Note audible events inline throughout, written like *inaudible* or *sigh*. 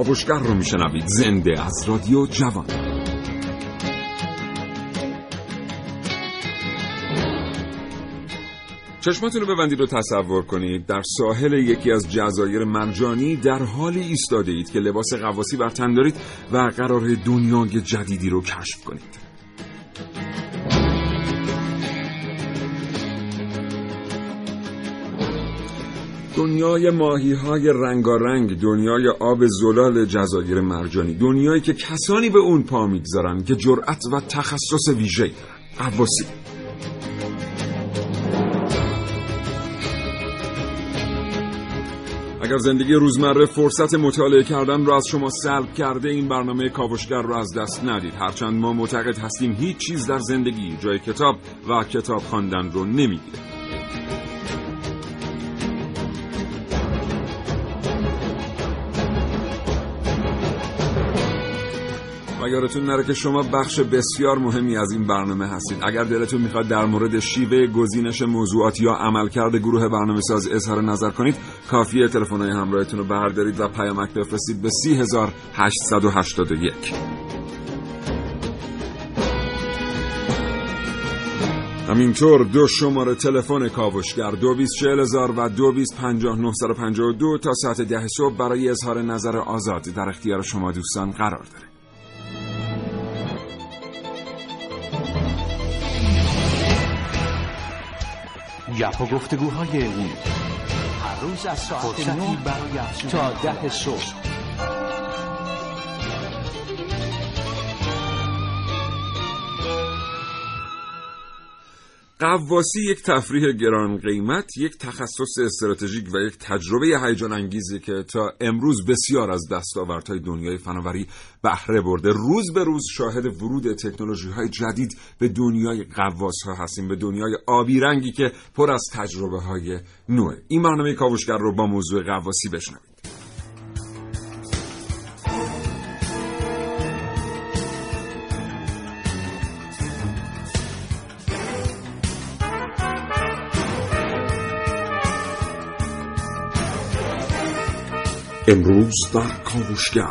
کابوشگر رو میشنوید. زنده از رادیو جوان. چشماتون رو ببندید و تصور کنید. در ساحل یکی از جزایر مرجانی در حالی ایستاده اید که لباس قواسی بر تن دارید و قرار دنیای جدیدی رو کشف کنید. دنیای ماهی های رنگارنگ دنیای آب زلال جزایر مرجانی دنیایی که کسانی به اون پا می‌گذارن که جرأت و تخصص ویژه دارن. قواسی اگر زندگی روزمره فرصت مطالعه کردن رو از شما سلب کرده این برنامه کاوشگر رو از دست ندید. هرچند ما معتقد هستیم هیچ چیز در زندگی جای کتاب و کتاب خواندن رو نمی‌گیره. و یادتون نره که شما بخش بسیار مهمی از این برنامه هستید. اگر دلتون می‌خواد در مورد شیوه گزینش موضوعات یا عملکرد گروه برنامه ساز اظهار نظر کنید کافیه تلفن‌های همراهتون رو بردارید و پیامک بفرستید به 30881 همینطور دو شماره تلفن کاوشگر دو و دو تا ساعت ده صبح برای اظهار نظر آزاد در اختیار شما دوستان قرار داره گپ و گفتگوهای اون هر روز از ساعت نه برای تا ده صبح. قواسی یک تفریح گران قیمت یک تخصص استراتژیک و یک تجربه هیجان انگیزی که تا امروز بسیار از دستاوردهای دنیای فناوری بهره برده. روز به روز شاهد ورود تکنولوژی های جدید به دنیای قواس ها هستیم به دنیای آبی رنگی که پر از تجربه های نوع این برنامه کاوشگر رو با موضوع قواسی بشنوید امروز در کاوشگر.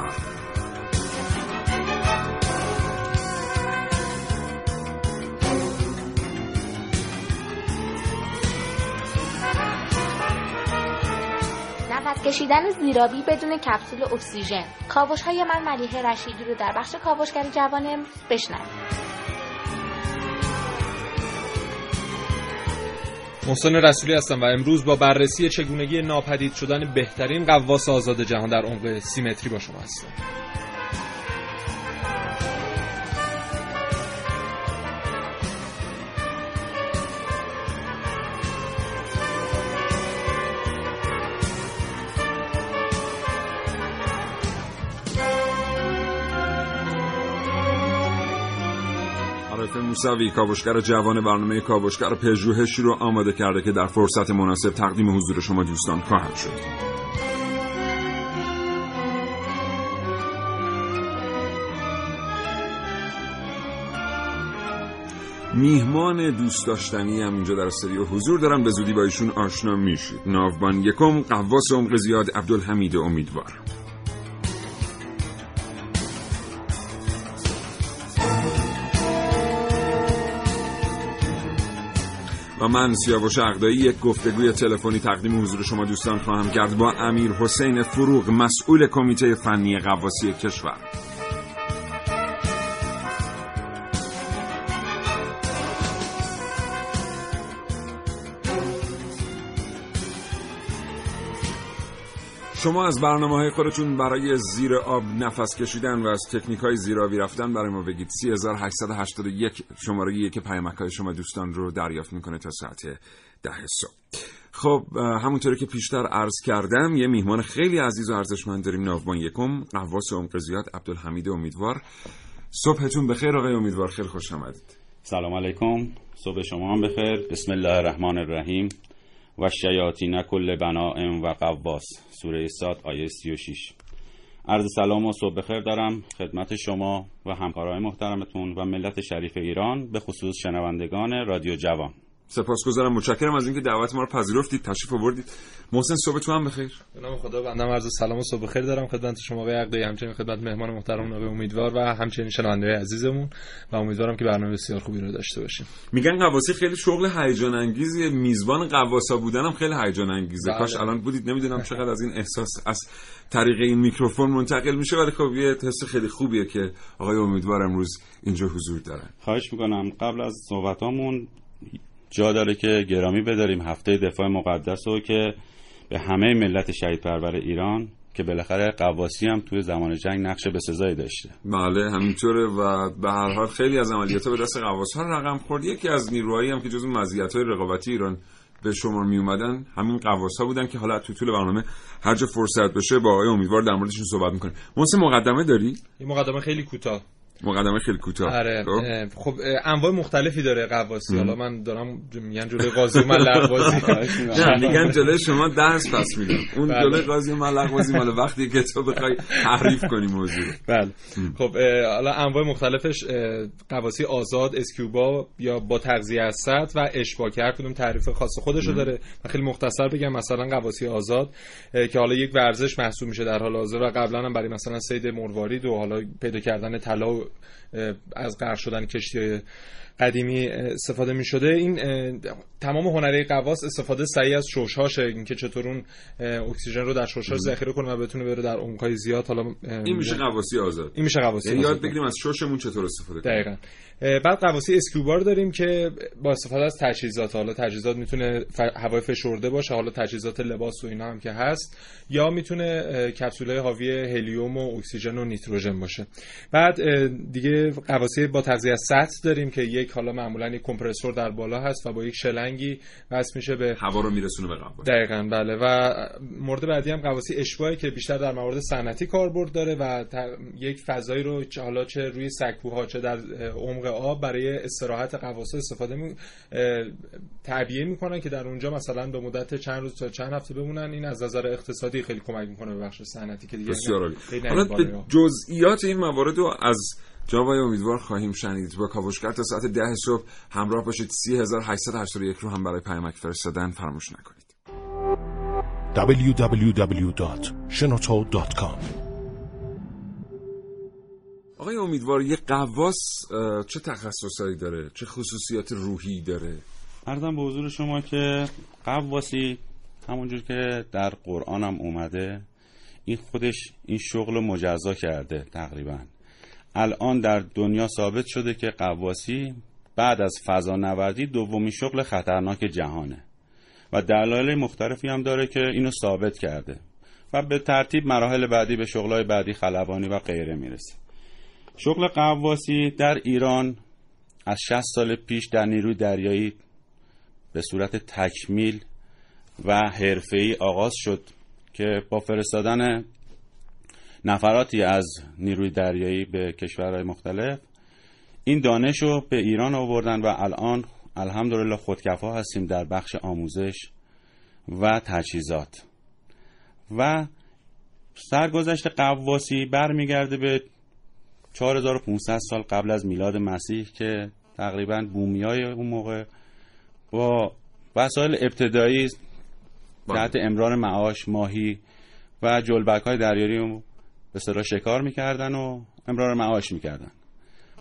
نفس کشیدن زیرابی بدون کپسول اکسیژن. کاوش های من ملیحه رشیدی رو در بخش کاوشگر جوان امروز بشنوید. محسن رسولی هستم و امروز با بررسی چگونگی ناپدید شدن بهترین قواس آزاد جهان در عمق سی متری با شما هستم. موسوی کاوشگر جوان برنامه کاوشگر پژوهشی رو آماده کرده که در فرصت مناسب تقدیم حضور شما دوستان خواهد شد. میهمان دوست داشتنی هم اینجا در استودیو حضور دارم. به زودی با ایشون آشنا میشید. ناوبان یکم قواس عمق زیاد عبدالحمید امیدوار. و من سیاوش عقدایی یک گفتگوی تلفنی تقدیم حضور شما دوستان خواهم کرد با امیر حسین فروغ مسئول کمیته فنی قواسی کشور. شما از برنامه های خودتون برای زیر آب نفس کشیدن و از تکنیک های زیرابی رفتن برای ما بگید. 3881 شماره یک پیامک های شما دوستان رو دریافت می‌کنه تا ساعت ده صبح. خب همونطوری که پیشتر عرض کردم یه میهمان خیلی عزیز و ارزشمند داریم ناوبان یکم قواس عمق زیاد عبدالحمید امیدوار. صبحتون بخیر آقای امیدوار خیلی خوش آمدید. سلام علیکم صبح شما هم بخیر. بسم الله الرحمن الرحیم. و شیاطین کل بنائم و قواس. سوره ساد آیه 36 عرض سلام و صبح بخیر دارم خدمت شما و همکارای محترمتون و ملت شریف ایران به خصوص شنوندگان رادیو جوان. سپاسگزارم. متشکرم از اینکه دعوت ما رو پذیرفتید تشریف آوردید. محسن صبح تو هم بخیر. به نام خدا بنده عرض سلام و صبح بخیر دارم خدمت شما آقای عقدی همچنین خدمت مهمان محترم آقای امیدوار و همچنین شنونده عزیزمون. و امیدوارم که برنامه بسیار خوبی رو داشته باشیم. میگن قواسی خیلی شغل هیجان انگیزی میزبان قواسا بودنم خیلی هیجان انگیزه بله. کاش الان بودید نمی‌دونم چقدر از این احساس از طریق این میکروفون منتقل میشه ولی خب یه حس خیلی خوبیه که آقای امیدوار امروز اینجا حضور دارن. خواهش می‌کنم. قبل از صحبتامون جا داره که گرامی بداریم. هفته دفاع مقدس رو که به همه ملت شهید پرور ایران که بالاخره قواسی هم توی زمان جنگ نقش به سزایی داشته. بله همینطوره و به هر حال خیلی از عملیات به دست قواس ها رقم خورد. یکی از نیروهایی هم که جزو مزیت های رقابتی ایران به شمار می اومدن همین قواس ها بودن که حالا تو طول برنامه هر جا فرصت بشه با آقای امیدوار در موردشون صحبت می‌کنه محسن مقدمه داری؟ این مقدمه خیلی کوتاه. مقدمه خیلی کوتاه. آره خب؟ خب انواع مختلفی داره قواسی. حالا من دارم میگن جلوی قاضی و ملق بازی *laughs* نه میگن جلوی شما درس پس میدن اون بله. جلوی قاضی و ملق بازی مال وقتی که تو بخوای تحریف کنی موضوع. بله. خب حالا انواع مختلفش قواسی آزاد اسکیوبا یا با تغذیه از سطح و اشباک. هر کدوم تعریف خاص خودشو داره. و خیلی مختصر بگم مثلا قواسی آزاد که حالا یک ورزش محسوب میشه در حال حاضر و قبلا هم برای مثلا صید مروارید و حالا پیدا کردن طلا از غرق شدن کشتی قدیمی استفاده می شده این تمام هنره قواس استفاده سعی از شوشهاشه. اینکه چطور اون اکسیژن رو در شوشهاش ذخیره کنه و بتونه بره در عمقای زیاد. حالا این میشه قواسی آزاد. این میشه قواسی یعنی. یاد بگیریم از ششمون چطور استفاده کنیم. دقیقا. بعد قواسی اسکیوبار داریم که با استفاده از تجهیزات حالا تجهیزات می‌تونه. هوای فشرده باشه حالا تجهیزات لباس و اینا هم که هست یا می‌تونه کپسولای حاوی هلیوم و اکسیژن و نیتروژن باشه بعد دیگه قواسی با تغذیه از سطح داریم که یک حالا معمولا یک کمپرسور در بالا هست و با یک شلنگی وصل میشه به هوا رو میرسونه به قواس دقیقا بله و مورد بعدی هم قواسی اشباهی که بیشتر در موارد صنعتی کاربرد داره و یک فضایی رو حالا چه روی سکوها چه در عمق آب برای استراحت قواسا استفاده می تعبیه می‌کنن که در اونجا مثلا به مدت چند روز تا چند هفته بمونن. این از نظر اقتصادی خیلی کمک می‌کنه به بخش صنعتی که دیگه حالا به. جزئیات این موارد رو از جوای امیدوار خواهیم شنید. با کاوشگر تا ساعت ده صبح همراه باشید. 3881 رو هم برای پیامک فرستادن فراموش نکنید. www.shenoto.com آقای امیدوار یه قواس چه تخصصایی داره؟ چه خصوصیات روحی داره؟ ارزم به حضور شما که قواسی همونجور که در قرآن هم اومده این خودش این شغل رو مجزا کرده تقریبا. الان در دنیا ثابت شده که قواسی بعد از فضانوردی دومین شغل خطرناک جهانه. و دلایل مختلفی هم داره که اینو ثابت کرده. و به ترتیب مراحل بعدی به شغلهای بعدی خلبانی و غیره می‌رسه. شغل قواسی در ایران از 60 سال پیش در نیروی دریایی به صورت تکمیل و حرفه‌ای آغاز شد که با فرستادن نفراتی از نیروی دریایی به کشورهای مختلف این دانش رو به ایران آوردن و الان الحمدلله خودکفا هستیم در بخش آموزش و تجهیزات. و سرگذشت قواسی برمیگرده به 4500 سال قبل از میلاد مسیح که تقریبا بومیای اون موقع با وسایل ابتدایی تحت امرار معاش ماهی و جلبک های دریایی رو به صدا شکار می‌کردن و امرار معاش می‌کردن.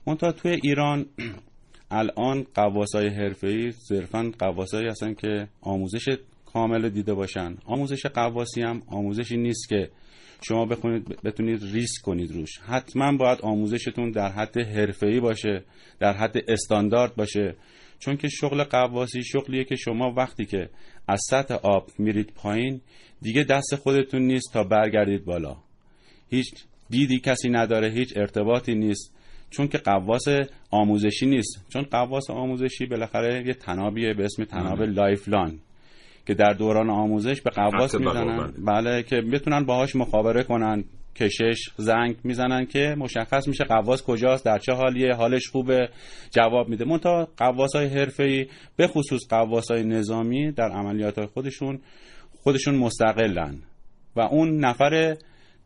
منتها توی ایران *clears throat* الان قواسای حرفه‌ای صرفا قواسایی هستن که آموزش کامل دیده باشن. آموزش غواصی هم آموزشی نیست که شما بخونید بتونید ریسک کنید روش. حتما باید آموزشتون در حد حرفه‌ای باشه در حد استاندارد باشه. چون که شغل غواصی شغلیه که شما وقتی که از سطح آب میرید پایین دیگه دست خودتون نیست تا برگردید بالا. هیچ دیدی کسی نداره هیچ ارتباطی نیست. چون که غواص آموزشی نیست. چون غواص آموزشی بالاخره یه طنابیه به اسم طناب life line که در دوران آموزش به قواس می‌زنن. بله. که بتونن باهاش مخابره کنن. کشش زنگ می‌زنن که مشخص میشه قواس کجاست در چه حالیه حالش خوبه. جواب میده. منتها قواس های حرفه‌ای به خصوص قواس های نظامی در عملیات خودشون خودشون مستقلن. و اون نفر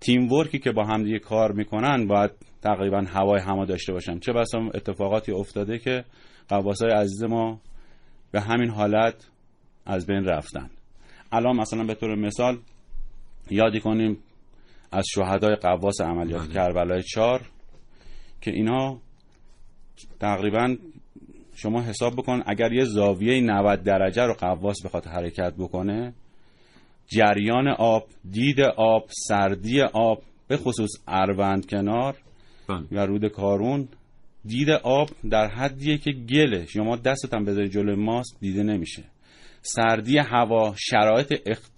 تیم ورکی که با همدیگه کار می‌کنن باید تقریبا هوای هما داشته باشن. چه بسا اتفاقاتی افتاده که قواس های عزیز ما به همین حالت از بین رفتن الان مثلا به طور مثال یادی کنیم از شهدای قواس عملیات بله. کربلای چار که اینا تقریبا شما حساب بکن اگر یه زاویه 90 درجه رو قواس بخواد حرکت بکنه جریان آب دید آب سردی آب به خصوص اروند کنار بله. و رود کارون دید آب در حدیه که گله شما دستت هم بذاری جلوی ماست دیده نمیشه سردی هوا شرایط اخت...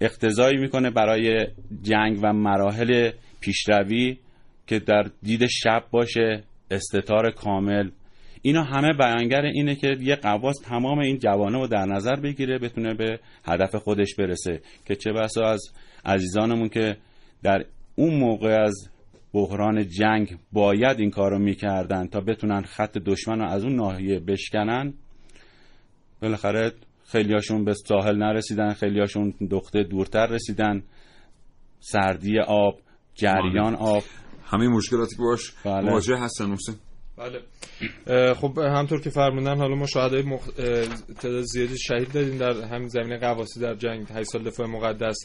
اقتضایی می‌کنه برای جنگ و مراحل پیشروی که در دید شب باشه استتار کامل. اینا همه بیانگر اینه که یه قواس تمام این جوانه رو در نظر بگیره بتونه به هدف خودش برسه. که چه بسا از عزیزانمون که در اون موقع از بحران جنگ باید این کار رو می‌کردن تا بتونن خط دشمن رو از اون ناحیه بشکنن بالاخره خیلیاشون به ساحل نرسیدن خیلیاشون دخته دورتر رسیدن. سردی آب جریان آب. همه مشکلاتی که باش بله. مواجه هستن حسین بله. خب همطور که فرمودن حالا ما شهدای مخ... تعداد زیادی شهید دادیم در همین زمینه قواسی در جنگ. 8 سال دفاع مقدس.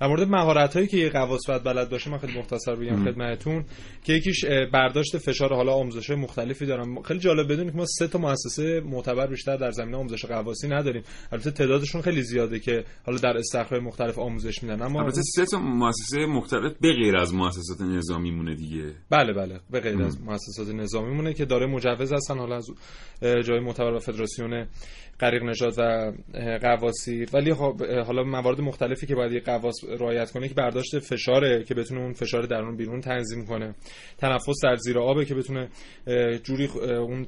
در مورد مهارت هایی که یه قواس باید بلد باشه من خیلی مختصر بگم خدمتتون که یکیش برداشت فشار حالا آموزش مختلفی دارن خیلی جالب بدونید که ما سه تا مؤسسه معتبر بیشتر در زمینه آموزش قواسی نداریم. البته تعدادشون خیلی زیاده که حالا در استخرهای مختلف آموزش میدن اما البته سه تا مؤسسه مختلف به غیر از مؤسسات نظامی مونه دیگه. بله بله به غیر از مؤسسات نظامی مونه که داره مجوز هستن حالا از جای معتبر و فدراسیون غریق نژاد و قواسی. ولی خب حالا موارد مختلفی که باید یک قواس رعایت کنه که برداشت فشاره که بتونه اون فشار درون بیرون تنظیم کنه. تنفس در زیر آبه که بتونه جوری اون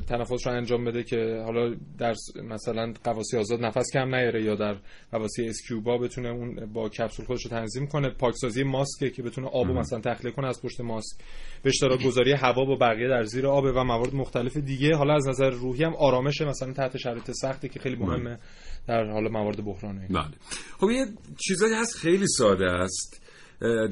تنفس رو انجام بده که حالا در مثلا قواسی آزاد نفس کم نیاره یا در قواسی اسکیوبا بتونه اون با کپسول خودش رو تنظیم کنه. پاکسازی ماسکه که بتونه آب رو مثلا تخلیه کنه از پشت ماسک. به اشتراک گذاری هوا با بقیه در زیر آب و موارد مختلف دیگه. حالا از نظر روحی هم آرامش مثلا تحت شرایط سختی که خیلی مهمه در حال موارد بحرانی بله. خب یه چیزایی هست خیلی ساده است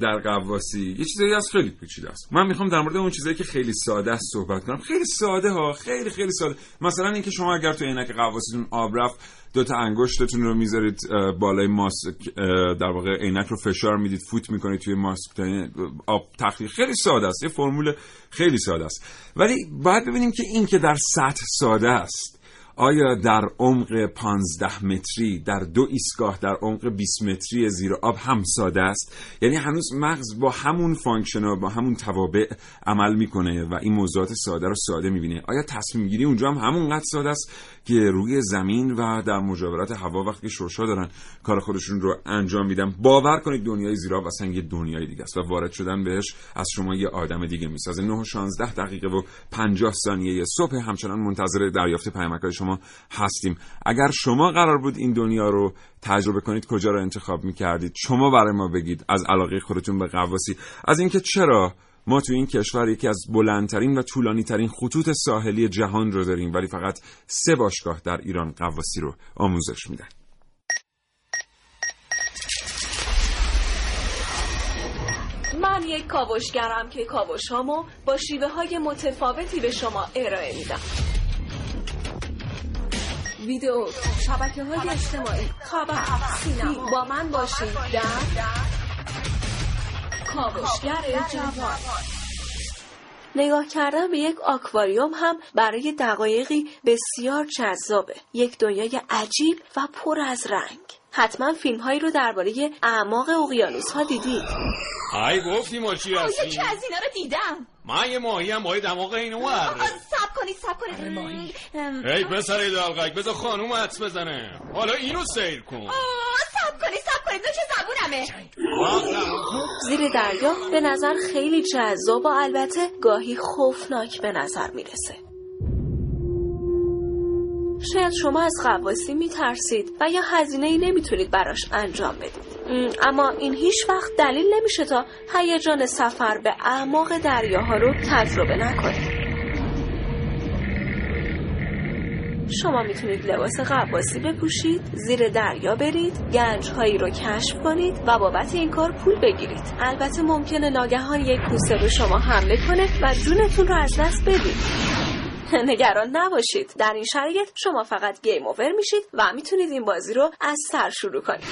در قواسی. یه چیزایی هست خیلی پیچیده است. من می‌خوام در مورد اون چیزایی که خیلی ساده است صحبت کنم. خیلی ساده ها خیلی خیلی ساده. مثلا اینکه شما اگر تو عینک قواسیتون آب رفت دو تا انگشتتون رو می‌ذارید بالای ماسک در واقع عینک رو فشار می‌دید فوت می‌کنید توی ماسک تا آب تخلیه خیلی ساده است. یه فرمول خیلی ساده است. ولی باید ببینیم که این که در سطح ساده است آیا در عمق 15 متری در دو ایستگاه در عمق 20 متری زیر آب هم ساده است؟ یعنی هنوز مغز با همون function و با همون توابع عمل می‌کنه و این موضوعات ساده رو ساده می‌بینه. آیا تصمیم گیری اونجا هم همونقدر ساده است؟ که روی زمین و در مجاورت هوا وقتی شوشا دارن کار خودشون رو انجام میدن. باور کنید دنیای زیر آب اصلا یه دنیای دیگه است و وارد شدن بهش از شما یه آدم دیگه می‌سازه. 9 و 16 دقیقه و 50 ثانیه صبح همچنان منتظر دریافت پیامک شما هستیم. اگر شما قرار بود این دنیا رو تجربه کنید کجا رو انتخاب می‌کردید؟ شما برای ما بگید. از علاقه خودتون به قواسی از اینکه چرا ما تو این کشور یکی از بلندترین و طولانی ترین خطوط ساحلی جهان رو داریم ولی فقط سه باشگاه در ایران قواسی رو آموزش میدن. من یک کاوشگرم که کاوش هامو با شیوه های متفاوتی به شما ارائه میدم. ویدیو شبکه های اجتماعی خبر سینما. با من باشید. در کاوشگر جوان. نگاه کردن به یک آکواریوم هم برای دقایقی بسیار جذابه. یک دنیای عجیب و پر از رنگ. حتما فیلم هایی رو درباره اعماق اقیانوس ها دیدید. ای گفتی ما چی هستی یکی از اینا رو دیدم؟ من یه ماهی هم باید دماغ اینو ور. سب کنید سب کنید. ماهی. ای پسر دلغک بذار خانوم حدس بزنه. حالا اینو سیر کن. سب کنید سب کنید نوچه زبونمه؟ زیر دریا به نظر خیلی جذاب و البته گاهی خوفناک به نظر می‌رسه. شاید شما از غواصی میترسید و یا هزینه ای نمی‌تونید براش انجام بدید. اما این هیچ وقت دلیل نمیشه تا هیجان سفر به اعماق دریاها رو تجربه نکنید. شما می‌تونید لباس غواصی بپوشید زیر دریا برید گنج هایی رو کشف کنید و بابت این کار پول بگیرید. البته ممکنه ناگهان یک کوسه به شما حمله کنه و جونتون رو از دست بدید. *laughs* نگران نباشید. در این شرایط شما فقط گیم اوور میشید و می‌تونید این بازی رو از سر شروع کنید.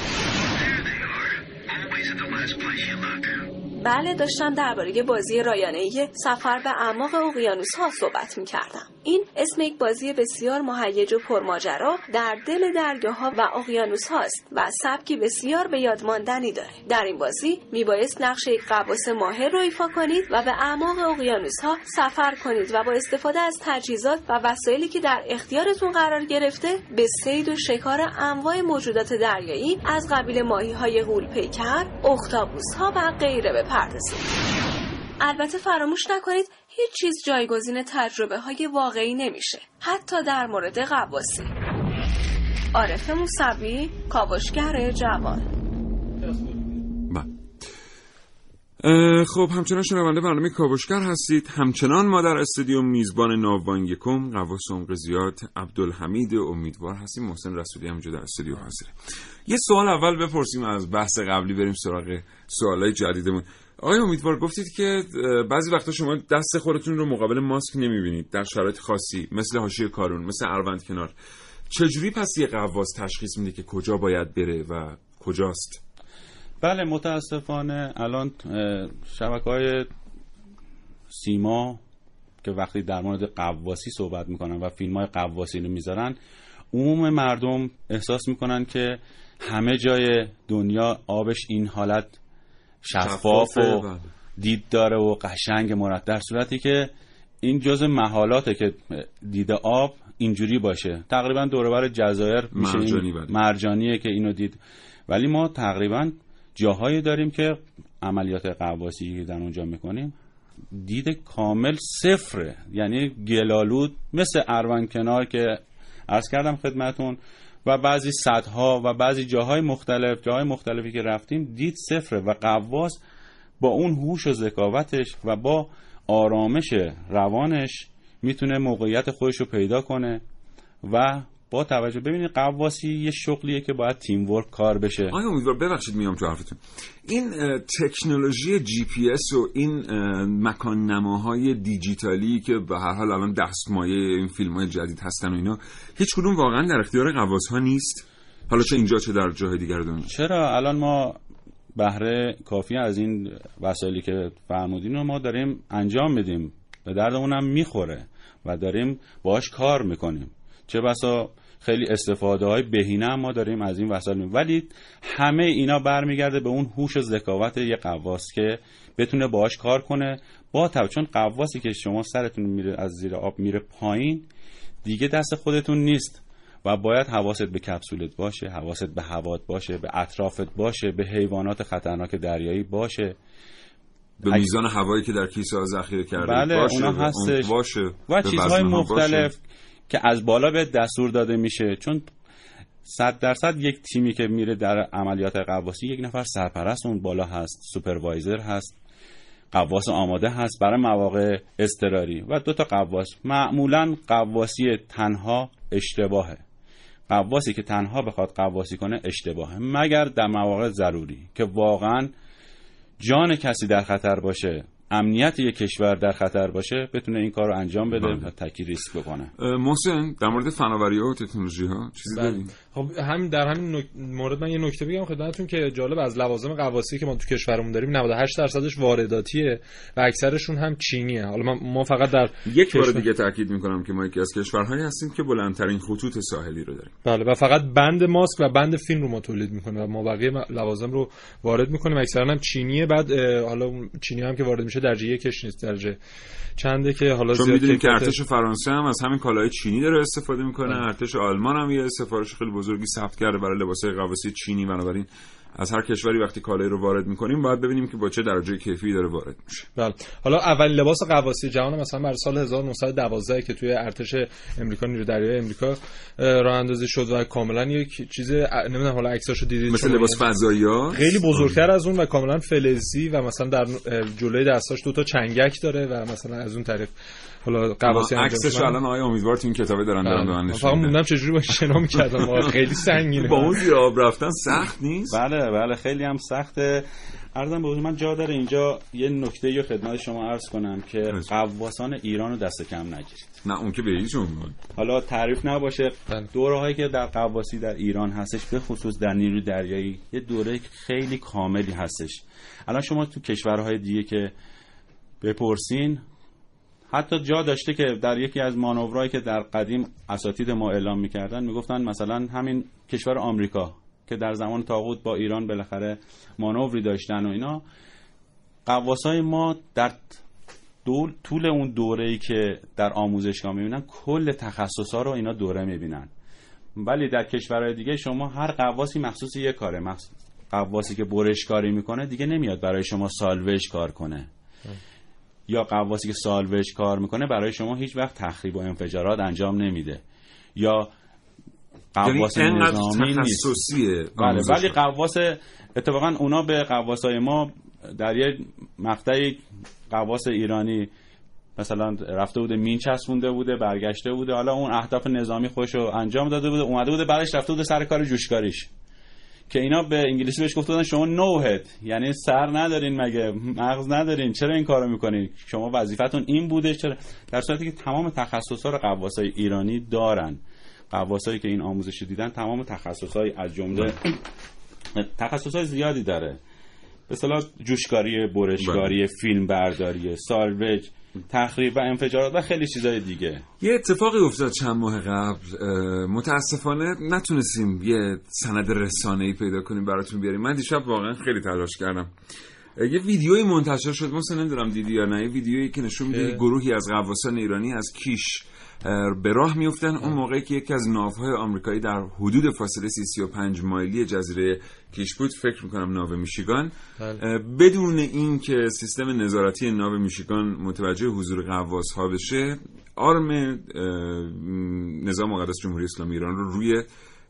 بله داشتم درباره بازی رایانه سفر به اعماق اقیانوس ها صحبت می کردم. این اسم یک بازی بسیار مهیج و پرماجرا در دل درگاه ها و اقیانوس هاست و سبکی بسیار به یادماندنی داره. در این بازی میبایست نقش یک قواس ماهر رو ایفا کنید و به اعماق اقیانوس ها سفر کنید و با استفاده از تجهیزات و وسایلی که در اختیارتون قرار گرفته به سید و شکار انواع موجودات دریایی از قبیل ماهی های غول پیکر، اختاپوس ها و غیره بپردازید. البته فراموش نکنید هیچ چیز جایگزین تجربه های واقعی نمیشه حتی در مورد قواسی عارف موسوی کاوشگر جوان. خب همچنان شنونده برنامه کاوشگر هستید. همچنان ما در استودیو میزبان ناوان یکم قواس عمق زیاد عبدالحمید امیدوار هستیم. محسن رسولی هم در استودیو حاضره. یه سوال اول بپرسیم از بحث قبلی بریم سراغ سوالای جدیدمون. آقای امیدوار گفتید که بعضی وقتا شما دست خودتون رو مقابل ماسک نمی‌بینید در شرایط خاصی مثل حاشیه کارون مثل اروند کنار. چجوری پس یه قواس تشخیص میده که کجا باید بره و کجاست؟ بله متاسفانه الان شبکه های سیما که وقتی در مورد قواسی صحبت می‌کنن و فیلم های قواسی رو می‌ذارن عموم مردم احساس می‌کنن که همه جای دنیا آبش این حالت شفاف و بله. دید داره و قشنگ مرتب در صورتی که این جز محالاته که دید آب اینجوری باشه تقریبا دوربر جزایر میشه مرجانی بله. مرجانیه که اینو دید ولی ما تقریبا جاهایی داریم که عملیات قواسی در اونجا می‌کنیم دید کامل صفره یعنی گلالود مثل اروان کنار که عرض کردم خدمتون و بعضی سدها و بعضی جاهای مختلف جاهای مختلفی که رفتیم دید صفره و غواص با اون هوش و ذکاوتش و با آرامش روانش می‌تونه موقعیت خودش رو پیدا کنه و با توجه ببینید غواصی یه شغلیه که باید team work کار بشه. آقای امیدوار ببخشید میام تو حرفتون. این تکنولوژی جی پی اس و این مکان نماهای دیجیتالی که به هر حال الان دستمایه این فیلم های جدید هستن و اینا هیچ کدوم واقعا در اختیار قواس ها نیست؟ حالا چه اینجا چه در جاهای دیگر دنیا؟ چرا؟ الان ما بهره کافی از این وسایلی که فرمودین رو ما داریم انجام میدیم. به دردمون هم می‌خوره و داریم باش کار می‌کنیم. چه بسا خیلی استفاده های بهینه هم ما داریم از این وسایل ولی همه اینا برمیگرده به اون هوش و ذکاوت یه قواس که بتونه باهاش کار کنه. با تو چون قواسی که شما سرتون میره از زیر آب میره پایین دیگه دست خودتون نیست و باید حواست به کپسولت باشه حواست به هوات باشه به اطرافت باشه به حیوانات خطرناک دریایی باشه. به میزان هوایی که در کیسه ها ذخیره کرده بله باشه اونا هستش. باشه و چیزهای مختلف. باشه. که از بالا به دستور داده میشه. چون صد درصد یک تیمی که میره در عملیات قواسی یک نفر سرپرست اون بالا هست سوپروایزر هست قواس آماده هست برای مواقع اضطراری و دو تا قواس. معمولا قواسی تنها اشتباهه. قواسی که تنها بخواد قواسی کنه اشتباهه. مگر در مواقع ضروری که واقعا جان کسی در خطر باشه امنیت یک کشور در خطر باشه بتونه این کار رو انجام بده بله. و تکی ریسک بکنه. محسن در مورد فناوری ها و تکنولوژی ها چیزی بله. داریم خب همین در همین نک- مورد من یه نکته بگم خدمتتون که جالب از لوازم قواسی که ما تو کشورمون داریم 98 درصدش وارداتیه و اکثرشون هم چینیه. حالا ما, ما فقط در یک بار کشور- دیگه تاکید می‌کنم که ما یکی از کشورهایی هستیم که بلندترین خطوط ساحلی رو داریم. بله و فقط بند ماسک و بند فیلم رو ما تولید می‌کنه و ما بقیه لوازم رو وارد می‌کنیم. اکثرا هم چینیه بعد حالا چینی هم که وارد میشه درجه یکش نیست درجه چنده که حالا چون می‌دونیم که ارتش فرانسه هم از همین کالای چینی داره استفاده می‌کنه ارتش آلمان هم یه سفارش خیلی بزرگی ثبت کرده برای لباسای قواسی چینی بنابراین از هر کشوری وقتی کالایی رو وارد می‌کنیم باید ببینیم که با چه درجه کیفی داره وارد میشه. بله. حالا اول لباس قواسی جهان مثلا برای سال 1912 که توی ارتش امریکا نیروی دریایی امریکا راه اندازی شد و کاملا یک چیز نمی‌دونم حالا عکساشو دیدید مثل؟ لباس فضایی ها خیلی بزرگتر از اون و کاملا فلزی و مثلا در جلوی دستاش دو تا چنگک داره و مثلا از اون طریق حالا قواسی انجام عکسش. الان آقای امیدوار تو این کتابه دارن دارن به من بله. نشون فقط میدن. موندم چجوری باش شنا می‌کردم. خیلی سنگینه. با اون آب رفتن سخت نیست؟ بله بله خیلی هم سخته. ارزم به من جا داره اینجا یه نکته یا خدمت شما عرض کنم که قواسان ایران رو دست کم نگیرید. نه اون که به هیچ عنوان حالا تعریف نباشه. بله. دوره هایی که در قواسی در ایران هستش به خصوص در نیروی دریایی یه دوره خیلی کاملی هستش. الان شما تو کشورهای دیگه که بپرسین حتی جا داشته که در یکی از مانورهایی که در قدیم اساتید ما اعلام می‌کردن می‌گفتن مثلا همین کشور آمریکا که در زمان تاغوت با ایران بالاخره مانوری داشتن و اینا. قواسای ما در دول طول اون دوره ای که در آموزشگاه می‌بینن کل تخصص ها رو اینا دوره می‌بینن. ولی در کشورهای دیگه شما هر قواسی مخصوص یه کاره مخصوص قواسی که برش کاری می‌کنه دیگه نمیاد برای شما سالوش کار کنه. یا قواسی که سالوش کار می‌کنه برای شما هیچ وقت تخریب و انفجارات انجام نمیده. یا یعنی قواس نظامی نیست. تخصصیه بله. ولی قواس اتفاقا اونا به قواسای ما در یه مقطعی قواس ایرانی مثلا رفته بوده مین چسبونده بوده برگشته بوده. حالا اون اهداف نظامی خودش رو انجام داده بوده اومده بوده بعدش رفته بوده سر کار جوشکاریش. که اینا به انگلیسی بهش گفته بودن شما نوهد یعنی سر ندارین مگه مغز ندارین. چرا این کارو می‌کنین؟ شما وظیفتون این بوده چرا؟ در صورتی که تمام تخصص ها رو قواسای ایرانی دارن. قواسایی که این آموزش دیدن تمام تخصصهای از جمله تخصصهای زیادی داره. به اصطلاح جوشکاری برشکاری فیلم برداری سالوج تخریب و انفجارات و خیلی چیزای دیگه. یه اتفاقی افتاد چند ماه قبل. متاسفانه نتونستیم یه سند رسانه‌ای پیدا کنیم براتون بیاریم. من دیشب واقعا خیلی تلاش کردم. یه ویدیویی منتشر شد. مثلا نمی‌دونم دیدی یا نه. یه ویدیویی که نشون میده گروهی از قواسان ایرانی از کیش به راه میفتن اون موقعی که یکی از ناوهای آمریکایی در حدود فاصله 35 مایلی جزیره کیش بود فکر می‌کنم ناو میشیگان بله. بدون اینکه سیستم نظارتی ناو میشیگان متوجه حضور قواس ها بشه آرم نظام مقدس جمهوری اسلامی ایران رو روی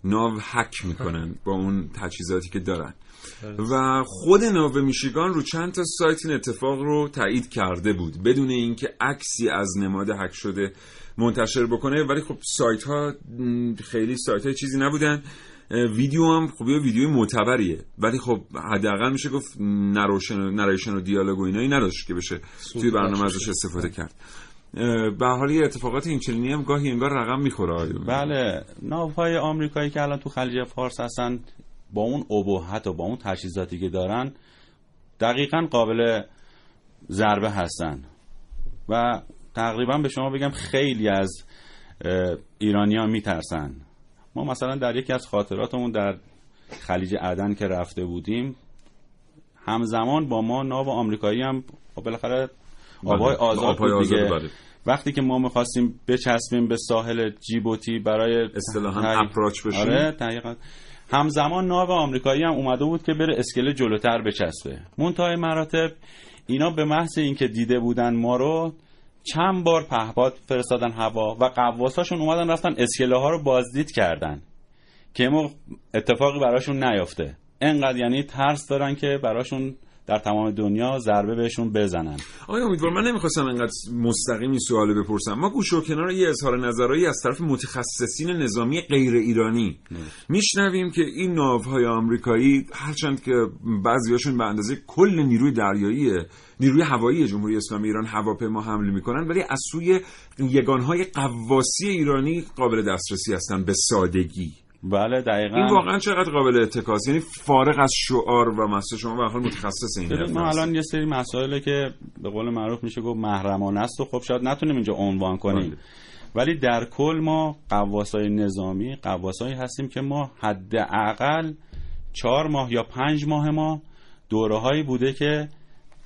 ناو حک می‌کنن *laughs* با اون تجهیزاتی که دارن. و خود ناو میشیگان رو چند تا سایت این اتفاق رو تایید کرده بود. بدون اینکه عکسی از نماد حک شده منتشر بکنه. ولی خب سایت ها خیلی سایت های چیزی نبودن. ویدیو هم خب یه ویدیوی معتبریه. ولی خب حداقل میشه گفت نروشن نریشن و دیالوگ و اینایی نداشت که بشه توی برنامه ازش استفاده کرد. به حال یه اتفاقات این هم گاهی انگار رقم می‌خوره. بله. ناوهای آمریکایی که الان تو خلیج فارس هستن با اون ابهت و با اون تجهیزاتی که دارن دقیقا قابل ضربه هستن. و تقریبا به شما بگم خیلی از ایرانی ها میترسن ما مثلا در یکی از خاطراتمون در خلیج عدن که رفته بودیم همزمان با ما ناو آمریکایی هم خب بالاخره بله. آزاد آبهای بود دیگه آزاد، بله. وقتی که ما می‌خواستیم بچسبیم به ساحل جیبوتی برای اصطلاحاً تحقیق- اپراچ بشیم. آره دقیقاً. همزمان ناو آمریکایی هم اومده بود که بره اسکله جلوتر بچسبه منتهای مراتب اینا به محض اینکه دیده بودن ما رو چند بار پهپاد فرستادن هوا و قواساشون اومدن رفتن اسکله ها رو بازدید کردن که اتفاقی براشون نیافته. انقدر یعنی ترس دارن که براشون در تمام دنیا ضربه بهشون بزنن. آقای امیدوار من نمی‌خواستم انقدر مستقیم این سوال بپرسم. ما گوش و کنار یه اظهار نظرهایی از طرف متخصصین نظامی غیر ایرانی میشنویم که این ناوهای آمریکایی هرچند که بعضیاشون به اندازه کل نیروی دریایی نیروی هوایی جمهوری اسلامی ایران هواپیما حمل می‌کنن ولی از سوی یگانهای قواسی ایرانی قابل دسترسی هستن به سادگی. بله دقیقا این واقعا چقدر قابل اتکاس یعنی فارغ از شعار و مسئله شما به حال متخصص این ما. الان یه سری مسائل که به قول معروف میشه گفت محرمانه است و خب شاید نتونیم اینجا عنوان کنیم بله. ولی در کل ما قواسای نظامی قواسایی هستیم که ما حداقل چهار ماه یا پنج ماه ما دوره هایی بوده که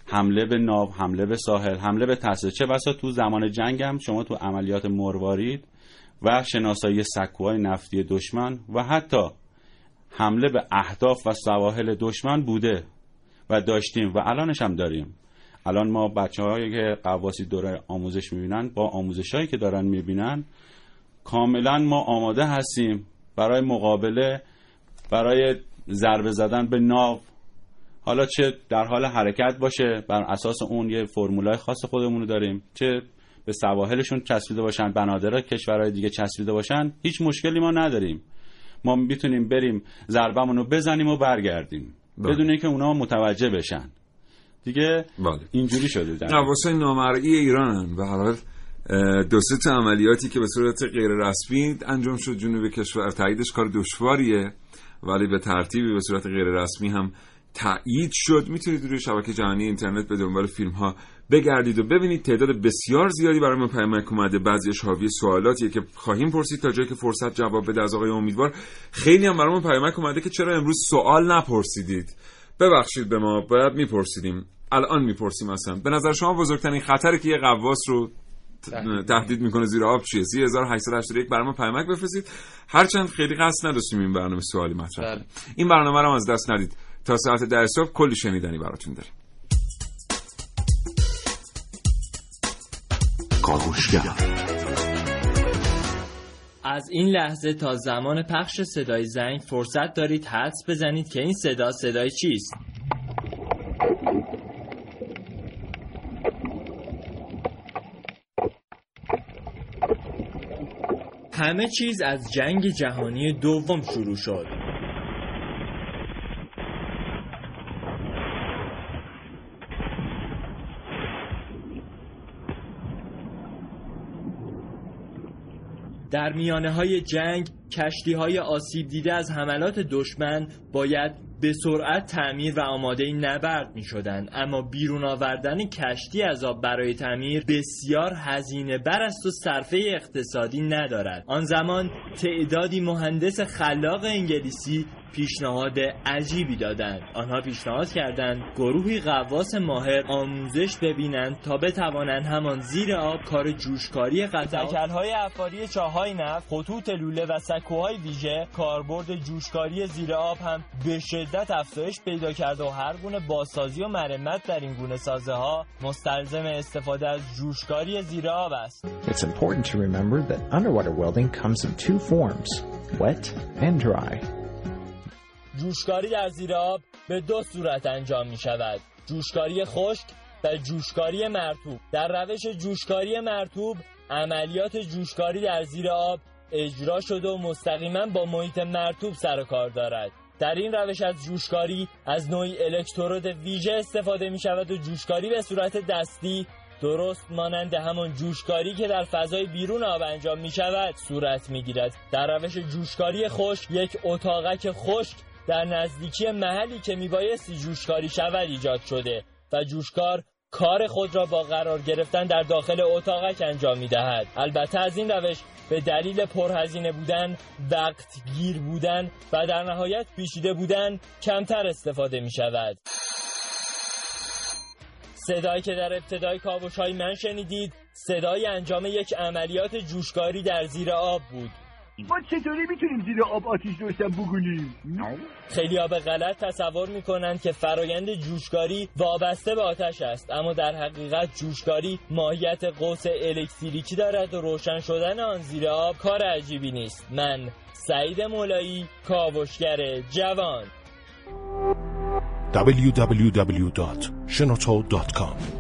حمله به ناو حمله به ساحل حمله به تاسه چه بسا تو زمان جنگ هم شما تو عملیات مروارید و شناسایی سکوهای نفتی دشمن و حتی حمله به اهداف و سواحل دشمن بوده و داشتیم و الانش هم داریم. الان ما بچه هایی که قواسی دوره آموزش می‌بینن با آموزش هایی که دارن می‌بینن کاملا ما آماده هستیم برای مقابله برای ضربه زدن به ناو. حالا چه در حال حرکت باشه بر اساس اون یه فرمولای خاص خودمون رو داریم چه به سواحلشون چسبیده باشن بنادر کشورهای دیگه چسبیده باشن هیچ مشکلی ما نداریم ما می‌تونیم بریم ضربمون رو بزنیم و برگردیم بله. بدون اینکه اونا متوجه بشن دیگه بله. اینجوری شده در قواسای نامرئی ایرانن و حالا اه، دو سه تا عملیاتی که به صورت غیر رسمی انجام شد جنوب کشور تاییدش کار دشواریه ولی به ترتیبی به صورت غیر رسمی هم تایید شد. می‌تونید روی شبکه جهانی اینترنت به دنبال فیلم ها بگردید و ببینید تعداد بسیار زیادی برای ما پیامک اومده. بعضیش حاوی سوالاتیه که خواهیم پرسید تا جایی که فرصت جواب بده از آقای امیدوار. خیلی هم برای ما پیامک اومده که چرا امروز سوال نپرسیدید؟ ببخشید به ما باید میپرسیدیم. الان می‌پرسیم اصلا. به نظر شما بزرگترین خطری که یه قواس رو تهدید. می‌کنه زیر آب چیه؟ 3881 برای ما پیامک بفرستید. هرچند خیلی قصد نداشتیم این برنامه سوالی مطرح بله. این برنامه رو از دست ندید. تا ساعت ده صبح کلی شنیدنی براتون داریم. از این لحظه تا زمان پخش صدای زنگ فرصت دارید حدس بزنید که این صدا صدای چیست. همه چیز از جنگ جهانی دوم شروع شد. در میانه های جنگ کشتی های آسیب دیده از حملات دشمن باید به سرعت تعمیر و آماده نبرد می شدن. اما بیرون آوردن کشتی از آب برای تعمیر بسیار هزینه بر است و صرفه اقتصادی ندارد آن زمان تعدادی مهندس خلاق انگلیسی پیشنهاد عجیبی دادند آنها پیشنهاد کردند گروهی قواس ماهر آموزش ببینند تا بتوانند همان زیر آب کار جوشکاری قطعات های افاری چاهای نفت خطوط لوله و سکوهای ویژه کاربرد جوشکاری زیر آب هم به شدت افزایش پیدا کرده و هر گونه بازسازی و مرمت در این گونه سازه ها مستلزم استفاده از جوشکاری زیر آب است It's important to remember that underwater welding comes in two forms wet and dry. جوشکاری در زیر آب به دو صورت انجام می شود. جوشکاری خشک و جوشکاری مرتوب در روش جوشکاری مرتوب عملیات جوشکاری در زیر آب اجرا شده و مستقیما با محیط مرتوب سر و کار دارد. در این روش از جوشکاری از نوعی الکترود ویژه استفاده می شود و جوشکاری به صورت دستی درست مانند همان جوشکاری که در فضای بیرون آب انجام می شود صورت می گیرد. در روش جوشکاری خشک یک اتاقک خشک در نزدیکی محلی که میبایستی جوشکاری شود ایجاد شده و جوشکار کار خود را با قرار گرفتن در داخل اتاقک انجام می‌دهد. البته از این روش به دلیل پرهزینه بودن وقت گیر بودن و در نهایت پیچیده بودن کمتر استفاده می شود صدایی که در ابتدای کاوش های من شنیدید صدای انجام یک عملیات جوشکاری در زیر آب بود. ما چطوری می‌تونیم زیر آب آتیش روشن بکنیم؟ خیلی به غلط تصور می‌کنند که فرایند جوشکاری وابسته به آتش است. اما در حقیقت جوشکاری ماهیت قوس الکتریکی دارد و روشن شدن آن زیر آب کار عجیبی نیست. من سعید مولایی کاوشگر جوان. www.shenoto.com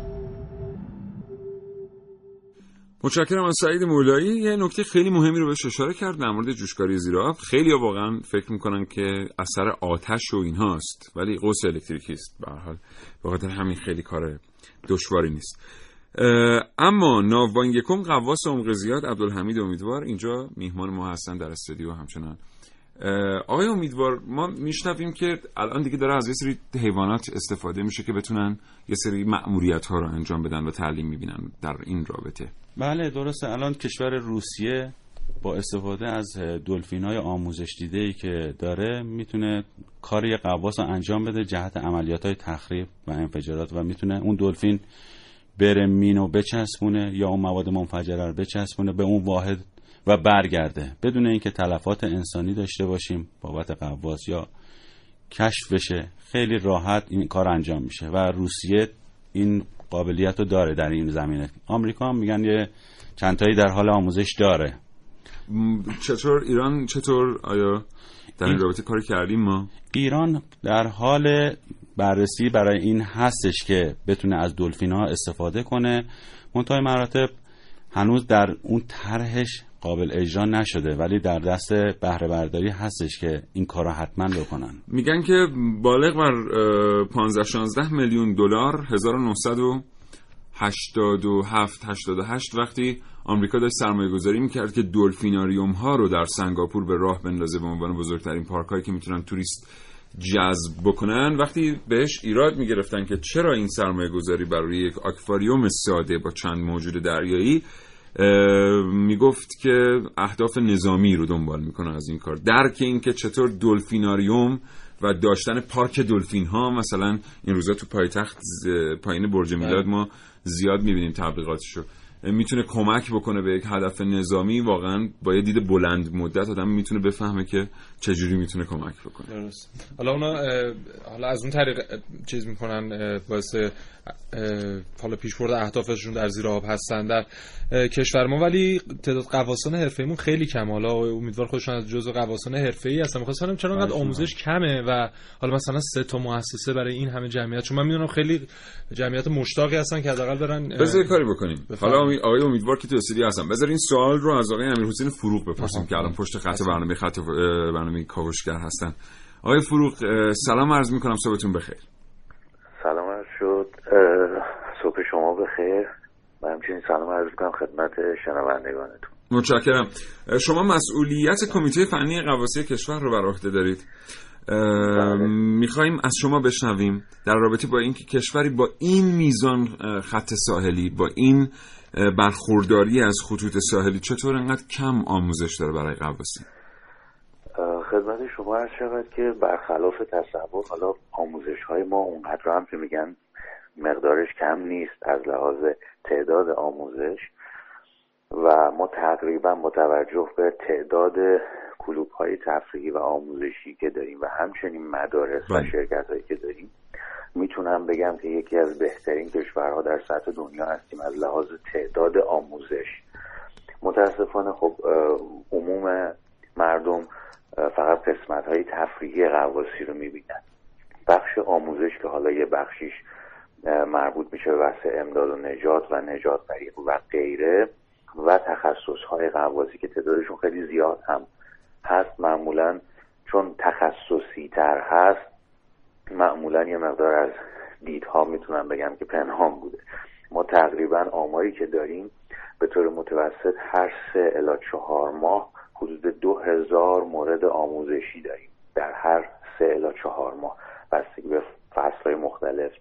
متشکرم از سعید مولایی. یه نکته خیلی مهمی رو بهش اشاره کرد در مورد جوشکاری زیر آب خیلی واقعا فکر می‌کنن که اثر آتش و اینهاست ولی قوس الکتریکی است. به حال به خاطر همین خیلی کار دشواری نیست. اما ناوان یکم قواس عمق زیاد عبدالحمید امیدوار. اینجا میهمان ما هستن در استودیو همچنان. آقای امیدوار ما میشنویم که الان دیگه داره از یه سری حیوانات استفاده میشه که بتونن یه سری مأموریت ها رو انجام بدن و تعلیم می‌بینن در این رابطه. بله درسته. الان کشور روسیه با استفاده از دلفین های آموزش دیده ای که داره می‌تونه کار یه قواس رو انجام بده جهت عملیات های تخریب و انفجارات و می‌تونه اون دلفین بره مینو بچسبونه یا اون مواد منفجره رو بچسبونه به اون واحد و برگرده. بدون اینکه تلفات انسانی داشته باشیم بابت قواس یا کشف بشه خیلی راحت این کار انجام میشه. و روسیه این قابلیت رو داره در این زمینه. آمریکا هم میگن یه چندتایی در حال آموزش داره. چطور ایران چطور؟ آیا در این رابطه کاری کردیم ما؟ ایران در حال بررسی برای این هستش که بتونه از دلفین ها استفاده کنه. منتهای مراتب هنوز در اون طرحش قابل اجرا نشده ولی در دست بهره برداری هستش که این کار را حتما بکنن. میگن که بالغ بر 15 16 میلیون دلار 1987 88 وقتی آمریکا داشت سرمایه گذاری می‌کرد که دلفیناریوم ها رو در سنگاپور به راه بندازه به عنوان بزرگترین پارک هایی که می‌تونن توریست جذب بکنن. وقتی بهش ایراد می‌گرفتن که چرا این سرمایه گذاری برای یک آکواریوم ساده با چند موجود دریایی می‌گفت که اهداف نظامی رو دنبال می‌کنه از این کار. درک این که چطور دلفیناریوم و داشتن پارک دلفین ها مثلا این روزا تو پایتخت پایین برج میلاد ما زیاد می‌بینیم تبلیغاتشو. می‌تونه کمک بکنه به یک هدف نظامی واقعا با یه دید بلند مدت آدم می‌تونه بفهمه که چجوری می‌تونه کمک بکنه. درست. حالا اونا حالا از اون طریق چیز می‌کنن باعث حالا پیشبرد اهدافشون در زیر آب هستن در کشور ما ولی تعداد قواسان حرفه‌ایمون خیلی کم حالا امیدوار خودشون از جزء قواسان حرفه‌ای هستن. می‌خواستم چرا انقدر آموزش کمه و حالا مثلا سه تا مؤسسه برای این همه جمعیت؟ چون من می‌دونم خیلی جمعیت مشتاقی هستن که حداقل برن بذار کاری بکنیم. حالا آقای امیدوار که تو استودیو هستن بذار این سوال رو از آقای امیرحسین فروغ بپرسیم که الان پشت خط برنامه خط برنامه کاوشگر هستن. آقای فروغ سلام عرض می‌کنم صبحتون بخیر سلام عرض شد بخیر و همچنین سلام عرض می‌کنم خدمت شنوندگانتون. متشکرم. شما مسئولیت کمیته فنی قواسی کشور رو بر عهده دارید. می‌خوایم از شما بشنویم در رابطه با اینکه کشوری با این میزان خط ساحلی با این برخورداری از خطوط ساحلی چطور انقدر کم آموزش داره برای قواسی خدمت شما عرض شود که برخلاف تصور حالا آموزش های ما اونقدر هم که میگن مقدارش کم نیست از لحاظ تعداد آموزش و ما تقریبا با توجه به تعداد کلوب های تفریحی و آموزشی که داریم و همچنین مدارس و شرکت هایی که داریم می‌تونم بگم که یکی از بهترین کشورها در سطح دنیا هستیم از لحاظ تعداد آموزش. متاسفانه خب عموم مردم فقط قسمت های تفریحی قواسی رو می‌بینن. بخش آموزش که حالا یه بخشیش مربوط میشه به بحث امداد و نجات و نجات طریق و غیره و تخصص های قواسی که تعدادشون خیلی زیاد هم هست. معمولا چون تخصصی تر هست معمولا یه مقدار از دیدها می‌تونم بگم که پنهان بوده. ما تقریبا آماری که داریم به طور متوسط هر سه الا چهار ماه حدود دو هزار مورد آموزشی داریم. در هر سه الا چهار ماه. بستگی به فصل مختلف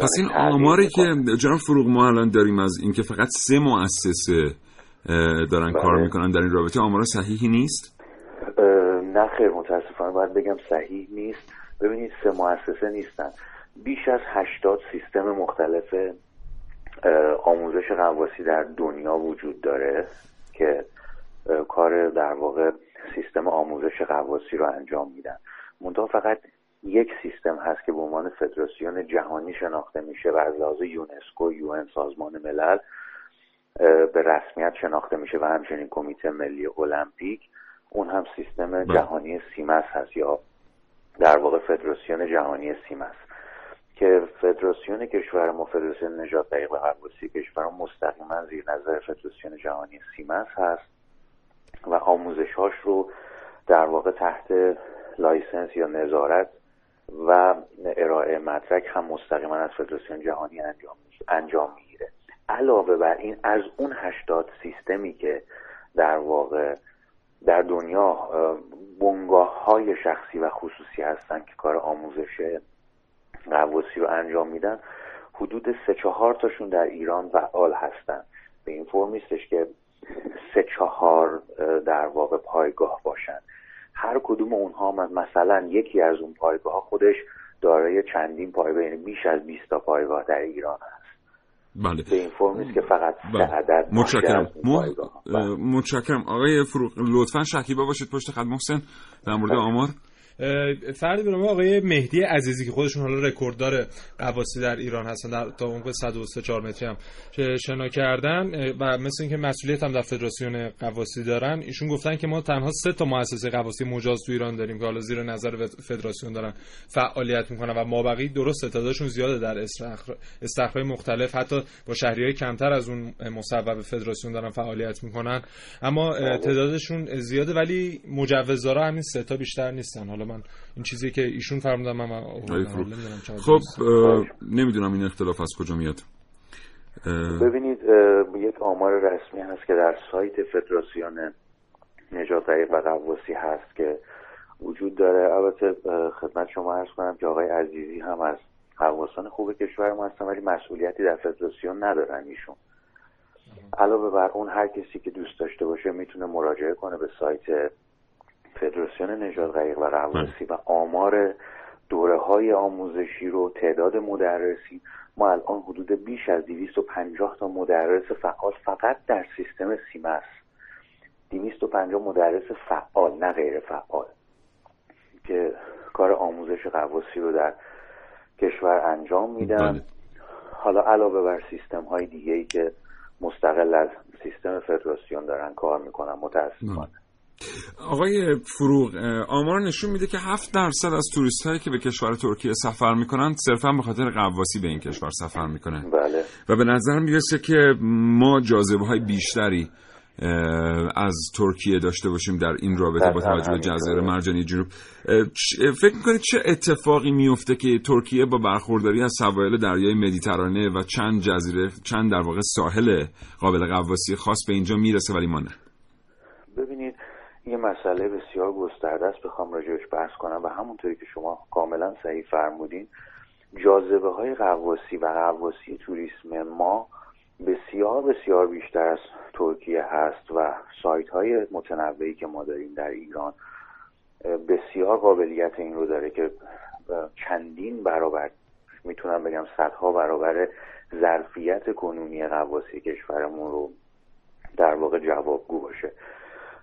پس این آماری که جناب فروغ ما الان داریم از اینکه فقط سه مؤسسه دارن بله. کار می‌کنن در این رابطه آمار صحیحی نیست؟ نه خیر متاسفانه باید بگم صحیح نیست. ببینید سه مؤسسه نیستن. بیش از هشتاد سیستم مختلف آموزش قواسی در دنیا وجود داره که کار در واقع سیستم آموزش قواسی رو انجام میدن. منتها فقط یک سیستم هست که به عنوان فدراسیون جهانی شناخته میشه و از لحاظ یونسکو یون سازمان ملل به رسمیت شناخته میشه و همچنین کمیته ملی المپیک. اون هم سیستم جهانی CMAS هست یا در واقع فدراسیون جهانی CMAS. که فدراسیون کشور ما فدراسیون نجات غریق و غواصی کشور مستقیما زیر نظر فدراسیون جهانی CMAS هست و آموزش هاش رو در واقع تحت license یا نظارت و ارائه مدرک هم مستقیما از فدراسیون جهانی انجام انجام می‌گیره. علاوه بر این از اون هشتاد سیستمی که در واقع در دنیا بنگاه های شخصی و خصوصی هستن که کار آموزش قواسی رو انجام میدن حدود سه چهار تاشون در ایران فعال هستن. به این فرم نیستش که سه چهار در واقع پایگاه باشن. هر کدوم اونها مثلا یکی از اون پایگاه خودش دارای چندین پایگاه یعنی بیش از 20 تا پایگاه در ایران هست. بله. به این فرم نیست که فقط سه بله. عدد متشکرم. متشکرم. آقای فروغ لطفا شکیبا باشید پشت خط. محسن در مورد آمار. اه، فرد به نام آقای مهدی عزیزی که خودشون حالا رکورددار قواسی در ایران هستن در تا عمق 103 4 متری هم شنا کردن و مثل اینکه مسئولیت هم در فدراسیون قواسی دارن ایشون گفتن که ما تنها سه تا مؤسسه قواسی مجاز تو ایران داریم که حالا زیر نظر فد- فدراسیون دارن فعالیت می‌کنن و مابقی درست تعدادشون زیاده در استخر- استخرهای مختلف. حتی با شهری کمتر از اون مصوب فدراسیون دارن فعالیت می‌کنن. اما تعدادشون زیاده ولی مجوزدارا همین سه تا بیشتر نیستن. حالا من این چیزی که ایشون فرمودن من من خب نمی‌دونم این اختلاف از کجا میاد. ببینید یک آمار رسمی هست که در سایت فدراسیون نجات و قواسی هست که وجود داره. البته خدمت شما عرض کنم که آقای عزیزی هم از قواسان خوب کشور ما هستن ولی مسئولیتی در فدراسیون ندارن ایشون. علاوه بر اون هر کسی که دوست داشته باشه می‌تونه مراجعه کنه به سایت فدراسیون نجات غریق و قواسی و آمار دوره های آموزشی رو تعداد مدرسی ما الان حدود بیش از 250 تا مدرس فعال فقط در سیستم سیمس 250 مدرس فعال نه غیر فعال که کار آموزش قواسی رو در کشور انجام میدن. بله. حالا علاوه بر سیستم های دیگه ای که مستقل از سیستم فدراسیون دارن کار می‌کنن متاسفانه. آقای فروغ آمار نشون میده که 7 درصد از توریست هایی که به کشور ترکیه سفر می‌کنن صرفا به خاطر قواسی به این کشور سفر می‌کنن. بله. و به نظر می‌رسه که ما جاذبه های بیشتری از ترکیه داشته باشیم در این رابطه با توجه به. جزایر مرجانی جنوب. فکر می‌کنید چه اتفاقی میفته که ترکیه با برخورداری از سواحل دریای مدیترانه و چند جزیره چند در واقع ساحل قابل قواسی خاص به اینجا می‌رسه ولی ما نه؟ ببینید یه مسئله بسیار گسترده است. بخوام راجعش بحث کنم و همونطوری که شما کاملا صحیح فرمودین جاذبه های قواسی و قواسی توریسم ما بسیار بسیار بیشتر از ترکیه هست و سایت های متنوعی که ما داریم در ایران بسیار قابلیت این رو داره که چندین برابر می‌تونم بگم صدها برابر ظرفیت کنونی قواسی کشورمون رو در واقع جوابگو باشه.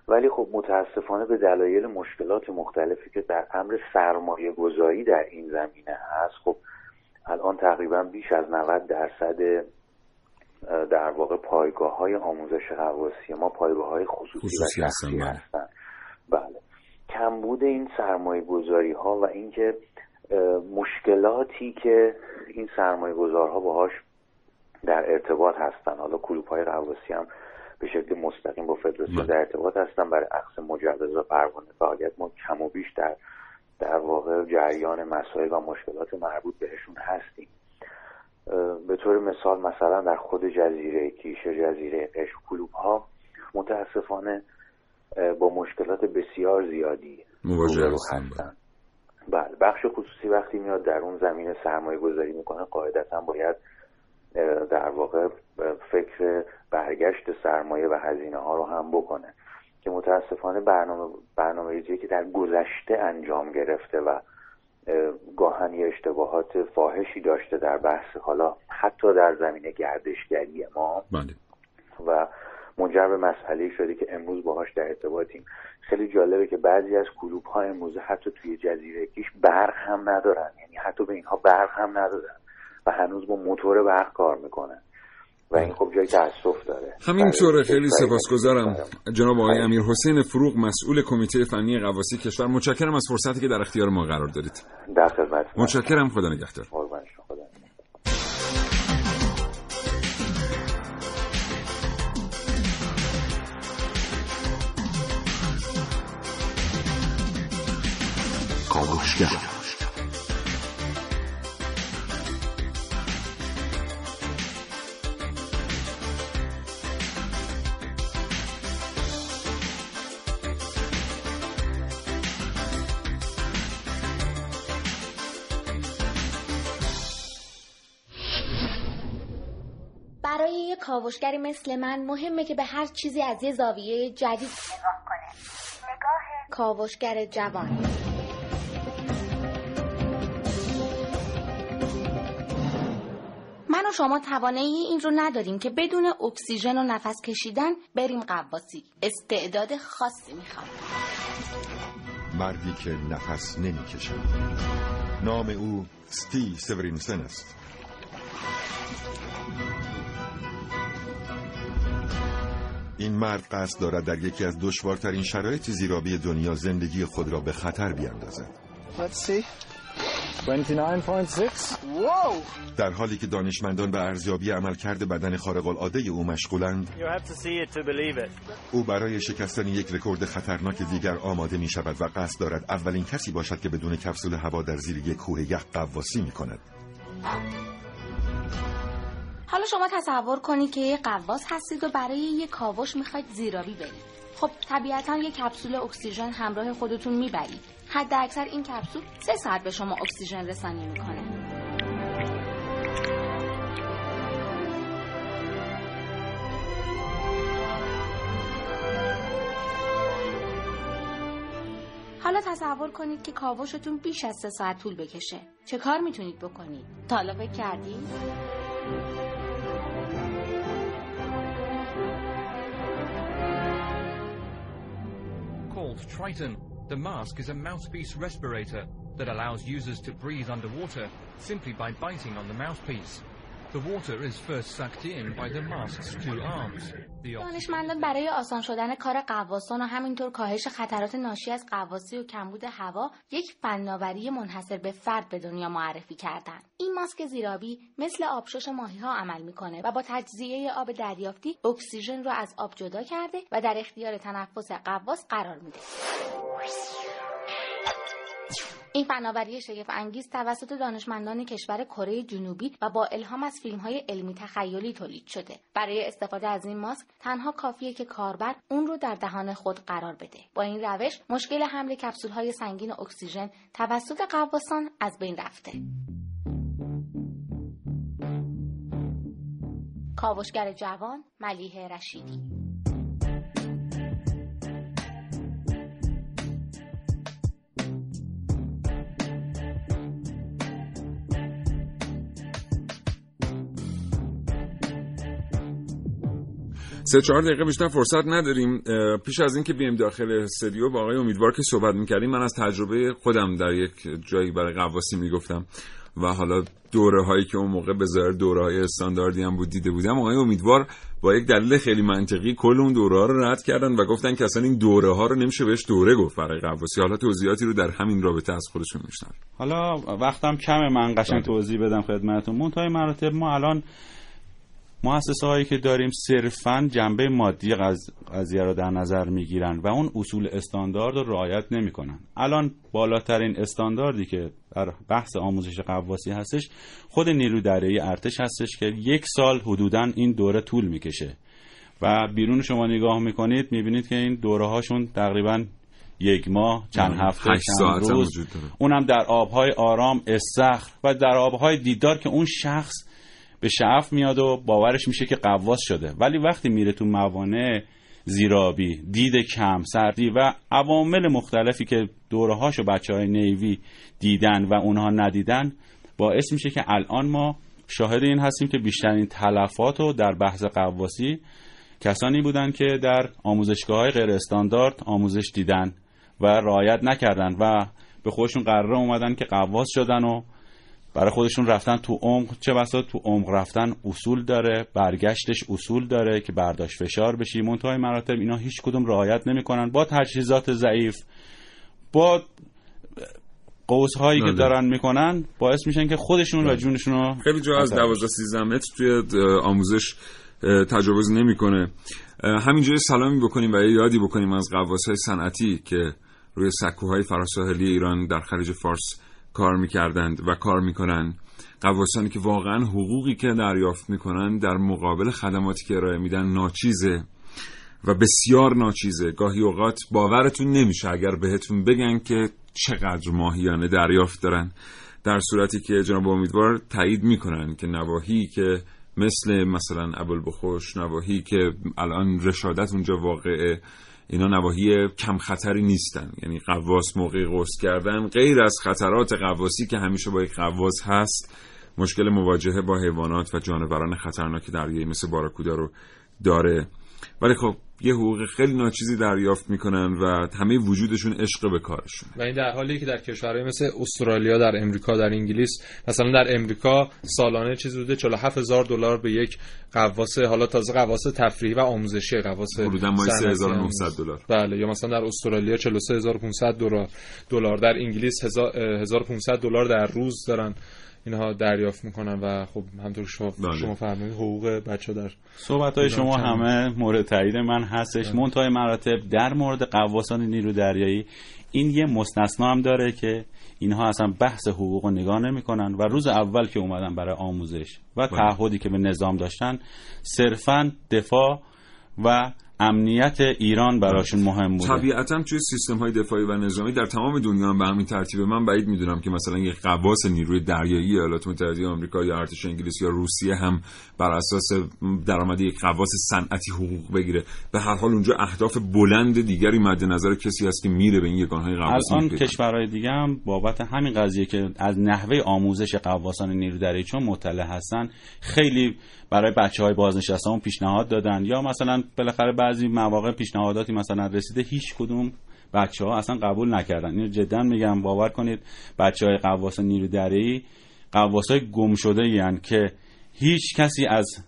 ولی خب متاسفانه به دلایل مشکلات مختلفی که در امر سرمایه گذاری در این زمینه هست خب الان تقریبا بیش از 90 درصد در واقع پایگاه های آموزش قواسی ما پایگاه های خصوصی, خصوصی و هستن، شخصی بله. هستن بله کمبود این سرمایه گذاری ها و اینکه مشکلاتی که این سرمایه گذارها باهاش در ارتباط هستن حالا کلوب های هم به شکل مستقیم با فدراسیون بله. در ارتباط هستن برای اخذ مجوز و پروانه فعالیت ما کم و بیش در در واقع جریان مسائل و مشکلات مربوط بهشون هستیم. به طور مثال مثلا در خود جزیره کیش جزیره قشم کلوب ها متاسفانه با مشکلات بسیار زیادی مواجه روبرو هستن، هستن. بله. بخش خصوصی وقتی میاد در اون زمینه سرمایه گذاری می‌کنه قاعدتا باید در واقع فکر برگشت سرمایه و هزینه ها رو هم بکنه. که متاسفانه برنامه برنامه ریزی که در گذشته انجام گرفته و اه، گاهن یه اشتباهات فاحشی داشته در بحث حالا حتی در زمینه گردشگری ما. بله. و منجر به مسئله شده که امروز باهاش در ارتباطیم. خیلی جالبه که بعضی از کلوب ها امروز حتی توی جزیره کیش برق هم ندارن. یعنی حتی به اینها برق هم ندادن. و هنوز با موتور برق کار می‌کنن و این خب جای تاسف داره. همینطوره خیلی سپاسگزارم. جناب آقای امیر حسین فروغ مسئول کمیته فنی قواسی کشور. متشکرم از فرصتی که در اختیار ما قرار دارید. در خدمت متشکرم. خدا نگهدار. قربان شما. خدا کاوشگر. کاوشگری مثل من مهمه که به هر چیزی از یه زاویه جدید نگاه کنه. نگاه کاوشگر جوان. من و شما توانایی این رو نداریم که بدون اکسیژن و نفس کشیدن بریم قواسی. استعداد خاصی می‌خواد مردی که نفس نمی‌کشد. نام او ستی سورینسن است. این مرد قصد دارد در یکی از دشوارترین شرایط زیرابی دنیا زندگی خود را به خطر بیاندازد. Let's see. 29.6. Whoa! در حالی که دانشمندان به ارزیابی عملکرد بدن خارق العاده او مشغولند، You have to see it to believe it. او برای شکستن یک رکورد خطرناک دیگر آماده می شود و قصد دارد اولین کسی باشد که بدون کپسول هوا در زیر یک کوه یخ قواسی می کند. حالا شما تصور کنید که یه قواس هستید و برای یه کاوش می‌خواید زیرابی برید خب طبیعتا یه کپسول اکسیژن همراه خودتون می‌برید حد اکثر این کپسول سه ساعت به شما اکسیژن رسانی می‌کنه حالا تصور کنید که کاوشتون بیش از سه ساعت طول بکشه چه کار می‌تونید بکنید؟ فکر کردید؟ Called Triton, the mask is a mouthpiece respirator that allows users to breathe underwater simply by biting on the mouthpiece. The water is first sucked in by the mask's two arms. دانشمندان برای آسان شدن کار قواسان و همینطور کاهش خطرات ناشی از قواسی و کمبود هوا یک فناوری منحصر به فرد به دنیا معرفی کردند. این ماسک زیرابی مثل آبشش ماهی ها عمل می‌کنه و با تجزیه آب دریافتی اکسیژن را از آب جدا کرده و در اختیار تنفس قواس قرار میده. این فناوری شگفت انگیز توسط دانشمندان کشور کره جنوبی و با الهام از فیلم های علمی تخیلی تولید شده. برای استفاده از این ماسک تنها کافیه که کاربر اون رو در دهان خود قرار بده. با این روش مشکل حمل کپسول های سنگین اکسیژن توسط قواسان از بین رفته. کاوشگر جوان ملیه رشیدی سه چهار دقیقه بیشتر فرصت نداریم. پیش از اینکه بیایم داخل استودیو با آقای امیدوار که صحبت می‌کردیم من از تجربه خودم در یک جایی برای قواسی می‌گفتم و حالا دوره هایی که اون موقع به ظاهر دوره های استانداردی هم بود دیده بودم آقای امیدوار با یک دلیل خیلی منطقی کل اون دوره ها رو رد کردن و گفتن که اصلا این دوره ها رو نمیشه بهش دوره گفت برای قواسی حالا توضیحاتی رو در همین رابطه از خودشون میشنن حالا وقتم کمه من قشنگ توضیح بدم خدمتتون. منتهای مراتب ما الان مؤسسه هایی که داریم صرفا جنبه مادی قض- قضیه رو در نظر می‌گیرن و اون اصول استاندارد رو رعایت نمی‌کنن. الان بالاترین استانداردی که در بحث آموزش قواسی هستش خود نیرو دریایی ارتش هستش که یک سال حدودا این دوره طول می‌کشه. و بیرون شما نگاه می‌کنید می‌بینید که این دوره هاشون تقریبا یک ماه چند آره، هفته چند روز. اونم در آبهای آرام استخر و در آبهای دیدار که اون شخص به شعف میاد و باورش میشه که قواس شده. ولی وقتی میره تو موانع زیرابی دید کم سردی و عوامل مختلفی که دوره هاشو بچه های نیوی دیدن و اونها ندیدن باعث میشه که الان ما شاهد این هستیم که بیشترین تلفات رو در بحث قواسی کسانی بودن که در آموزشگاه های غیر استاندارد آموزش دیدن و رعایت نکردن و به خودشون قرار اومدن که قواس شدن و برای خودشون رفتن تو عمق چه بسا تو عمق رفتن اصول داره برگشتش اصول داره که برداشت فشار بشی. منتهای مراتب اینا هیچ کدوم رعایت نمی‌کنن. با تجهیزات ضعیف با قوس هایی که بله. دارن می‌کنن باعث میشن که خودشون و جونشون رو خیلی جا از خطر 12 13 متر توی آموزش تجاوز نمی‌کنه. همینجا یه سلامی بکنیم و یادی بکنیم از قواس های صنعتی که روی سکوهای فراساحلی ایران در خلیج فارس کار می‌کردند و کار می‌کنن قواسانی که واقعا حقوقی که دریافت می‌کنن در مقابل خدماتی که ارائه میدن ناچیزه و بسیار ناچیزه. گاهی اوقات باورتون نمیشه اگر بهتون بگن که چقدر ماهیانه دریافت دارن. در صورتی که جناب امیدوار تایید می‌کنن که نواحی که مثل مثلا ابوالبخش نواحی که الان رشادت اونجا واقعه اینا نواحی کم خطری نیستن. یعنی قواس موقع قوس کردن غیر از خطرات قواسی که همیشه با یک قواس هست مشکل مواجهه با حیوانات و جانوران خطرناک دریایی مثل باراکودا رو داره. ولی خب یه حقوق خیلی ناچیزی دریافت می‌کنن و همه وجودشون عشق به کارشون و این در حالی که در کشورهای مثل استرالیا در امریکا در انگلیس مثلا در امریکا سالانه چیزی بوده 47 هزار دلار به یک قواس حالا تازه قواس تفریحی و آموزشی قواس حدودا صنعتی 3900 دلار. بله یا مثلا در استرالیا 43500 دلار. دلار در انگلیس 1500 دلار در روز دارن. اینها دریافت می‌کنن و خب همطور شما, بله. شما فرمودید حقوق بچه در صحبت های شما چند؟ همه مورد تایید من هستش منتهای مراتب در مورد قواسان نیرو دریایی این یه مستثنا هم داره که اینها اصلا بحث حقوق رو نگاه نمی‌کنن و روز اول که اومدن برای آموزش و بله. تعهدی که به نظام داشتن صرفا دفاع و امنیت ایران براشون مهم بوده. طبیعتا توی سیستم های دفاعی و نظامی در تمام دنیا هم به همین ترتیب من بعید می‌دونم که مثلا یک قواس نیروی دریایی ایالات متحده آمریکا یا ارتش انگلیس یا روسیه هم بر اساس درآمد یک قواس صنعتی حقوق بگیره. به هر حال اونجا اهداف بلند دیگری مد نظر کسی هست که میره به این یگانهای قواس الان. کشورهای دیگه هم بابت همین قضیه که از نحوه آموزش قواسان نیرو دریایی چون مطلع هستن خیلی برای بچه های بازنشستهان پیشنهاد دادن. یا مثلا بالاخره بعضی مواقع پیشنهاداتی مثلا رسیده هیچ کدوم بچه ها اصلا قبول نکردن. اینو جدا میگم باور کنید بچه های قواس نیرو دریایی قواس های گم شده که هیچ کسی از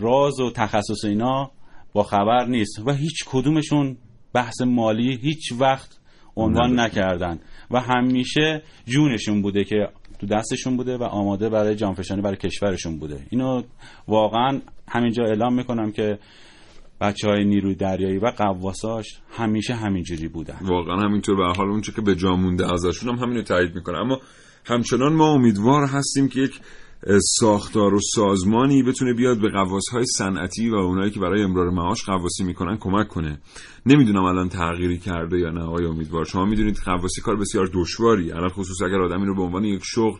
راز و تخصص اینا با خبر نیست و هیچ کدومشون بحث مالی هیچ وقت عنوان نکردن. و همیشه جونشون بوده که تو دستشون بوده و آماده برای جانفشانی برای کشورشون بوده. اینو واقعا همینجا اعلام می‌کنم که بچه های نیروی دریایی و قواساش همیشه همینجوری بودن. واقعا همینطور به حال اونچه که به جا مونده ازشون هم همینو تایید می‌کنه اما همچنان ما امیدوار هستیم که یک ساختار و سازمانی بتونه بیاد به قواسهای صنعتی و اونایی که برای امرار معاش قواسی می‌کنن کمک کنه. نمی‌دونم الان تغییری کرده یا نه آقای امیدوار. شما می‌دونید قواسی کار بسیار دشواری. الان خصوص اگر آدمی رو به عنوان یک شغل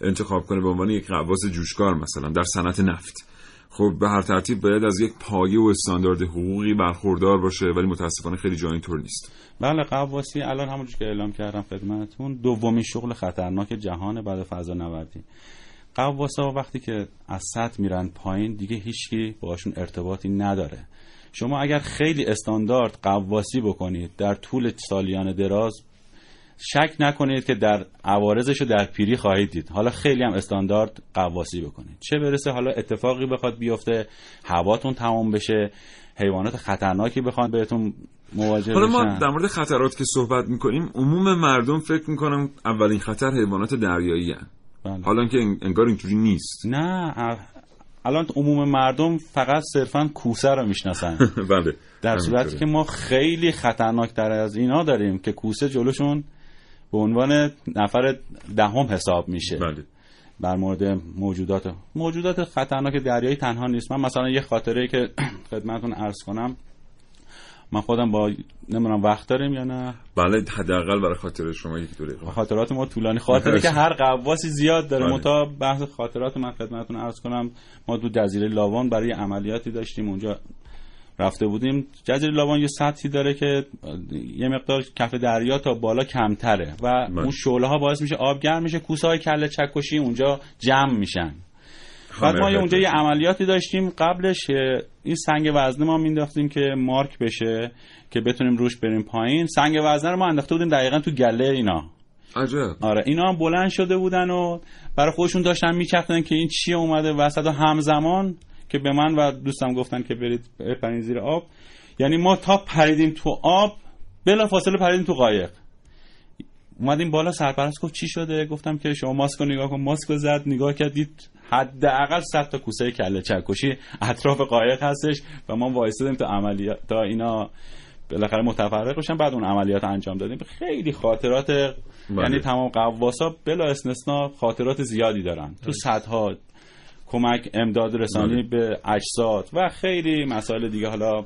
انتخاب کنه به عنوان یک قواس جوشکار مثلا در صنعت نفت. خب به هر ترتیب باید از یک پایه و استاندارد حقوقی برخوردار باشه ولی متاسفانه خیلی جا اینطور نیست. بله قواسی الان همونجور که اعلام کردم خدمتتون دومین شغل خطرناک جهان بعد فضا نوردی قواسا وقتی که از سطح میرن پایین دیگه هیچکی باشون ارتباطی نداره. شما اگر خیلی استاندارد قواسی بکنید در طول سالیان دراز شک نکنید که در عوارضش رو در پیری خواهید دید. حالا خیلی هم استاندارد قواسی بکنید. چه برسه حالا اتفاقی بخواد بیفته هواتون تمام بشه حیوانات خطرناکی بخواد بهتون مواجه حالا ما در مورد خطرات که صحبت می‌کنیم عموم مردم فکر می‌کنم اولین خطر حیوانات دریایی هن. بله. حالا که ان- انگار اینجوری نیست. نه الان عموم مردم فقط صرفا کوسه رو می‌شناسن. *laughs* بله. در. صورتی که ما خیلی خطرناکتر از اینا داریم که کوسه جلوشون به عنوان نفر دهم حساب میشه. بله. بر مورد موجودات. موجودات خطرناک دریایی تنها نیست. من مثلا یه خاطره که *clears throat* خدمتتون عرض کنم. من خودم با نمی‌دونم وقت داریم یا نه. بله حداقل برای خاطر شما یک دو دقیقه خاطرات ما طولانی. خاطره که *laughs* هر قواسی زیاد داره. بله. متا بحث خاطرات من خدمتتون عرض کنم. ما دو جزیره لاوان برای عملیاتی داشتیم. اونجا رفته بودیم. جزیره لاوان یه سطحی داره که یه مقدار کف دریا تا بالا کمتره و بله. اون شعله ها باعث میشه آب گرم میشه. کوسه های کله چکشی اونجا جمع میشن. بعد ما اونجا یه. عملیاتی داشتیم. قبلش این سنگ وزنه ما مینداختیم که مارک بشه که بتونیم روش بریم پایین. سنگ وزنه رو ما انداخته بودیم دقیقا تو گله اینا. عجب. آره اینا هم بلند شده بودن و برای خودشون داشتن میچرخیدن که این چیه اومده وسط و همزمان که به من و دوستم گفتن که برید بپرین زیر آب. یعنی ما تا پریدیم تو آب بلا فاصله پریدیم تو قایق. اومدیم بالا سرپرست گفت چی شده؟ گفتم که شما ماسک رو نگاه کن. ماسک رو زد نگاه کرد دید حداقل 100 تا کوسه کله چکشی. اطراف قایق هستش و ما وایسادیم تا عملیات تا اینا بالاخره متفرق بشن. بعد اون عملیات انجام دادیم. خیلی خاطرات یعنی تمام قواسا بلا استثنا خاطرات زیادی دارن. تو صدها کمک امداد رسانی به اجساد و خیلی مسائل دیگه. حالا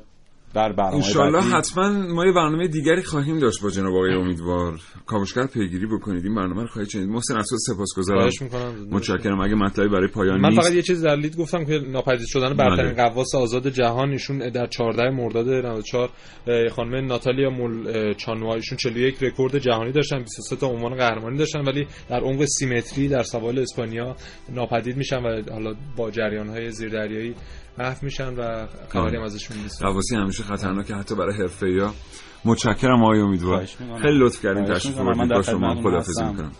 بر برنامه انشالله بعدی. حتما ما یه برنامه دیگری خواهیم داشت با جناب آقای امیدوار کاوشگر پیگیری بکنید این برنامه رو خواهید شنید محسن از تو سپاسگزارم خواهش می‌کنم. متشکرم اگه مطلبی برای پایان من نیست فقط یه چیز در لید گفتم که ناپدید شدن برترین بله. قواس آزاد جهان ایشون در 14 مرداد 94 اه، خانم ناتالیا مول چانوا ایشون 41 رکورد جهانی داشتن 23 تا عنوان قهرمانی داشتن ولی در عمق سیمتری در سوال اسپانیا ناپدید میشن و حالا با جریان های زیردریایی محو میشن و خبری هم ازشون نیست. قواسی همیشه خطرناکه حتی برای حرفه‌ای‌ها متشکرم آقای امیدوار. خیلی لطف کردین تشریف در با شما خداحافظی هستم. می‌کنم.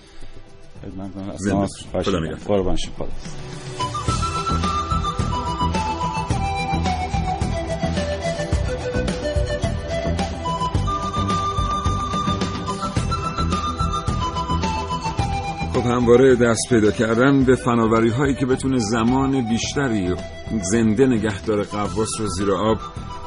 خدمتتون هستم. خب همواره دست پیدا کردن به فناوری هایی که بتونه زمان بیشتری زنده نگه داره قواس رو زیر آب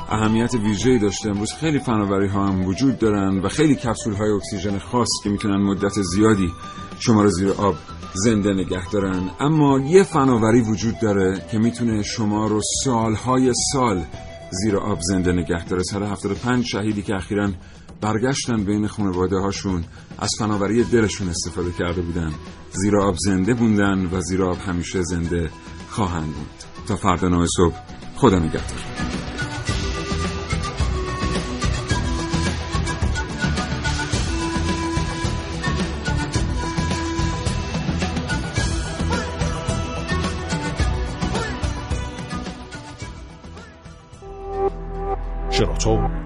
اهمیت ویژه‌ای داشته. امروز خیلی فناوری ها هم وجود دارن و خیلی کپسول های اکسیژن خاص که می‌تونن مدت زیادی شما رو زیر آب زنده نگه دارن. اما یه فناوری وجود داره که می‌تونه شما رو سالهای سال زیر آب زنده نگه داره. 175 شهیدی که اخیراً برگشتن بین خانواده هاشون. از فناوری دلشون استفاده کرده بودن. زیر آب زنده موندن و زیر آب همیشه زنده خواهند بود. تا فردا نوع صبح. خدا نگهدار. شراطو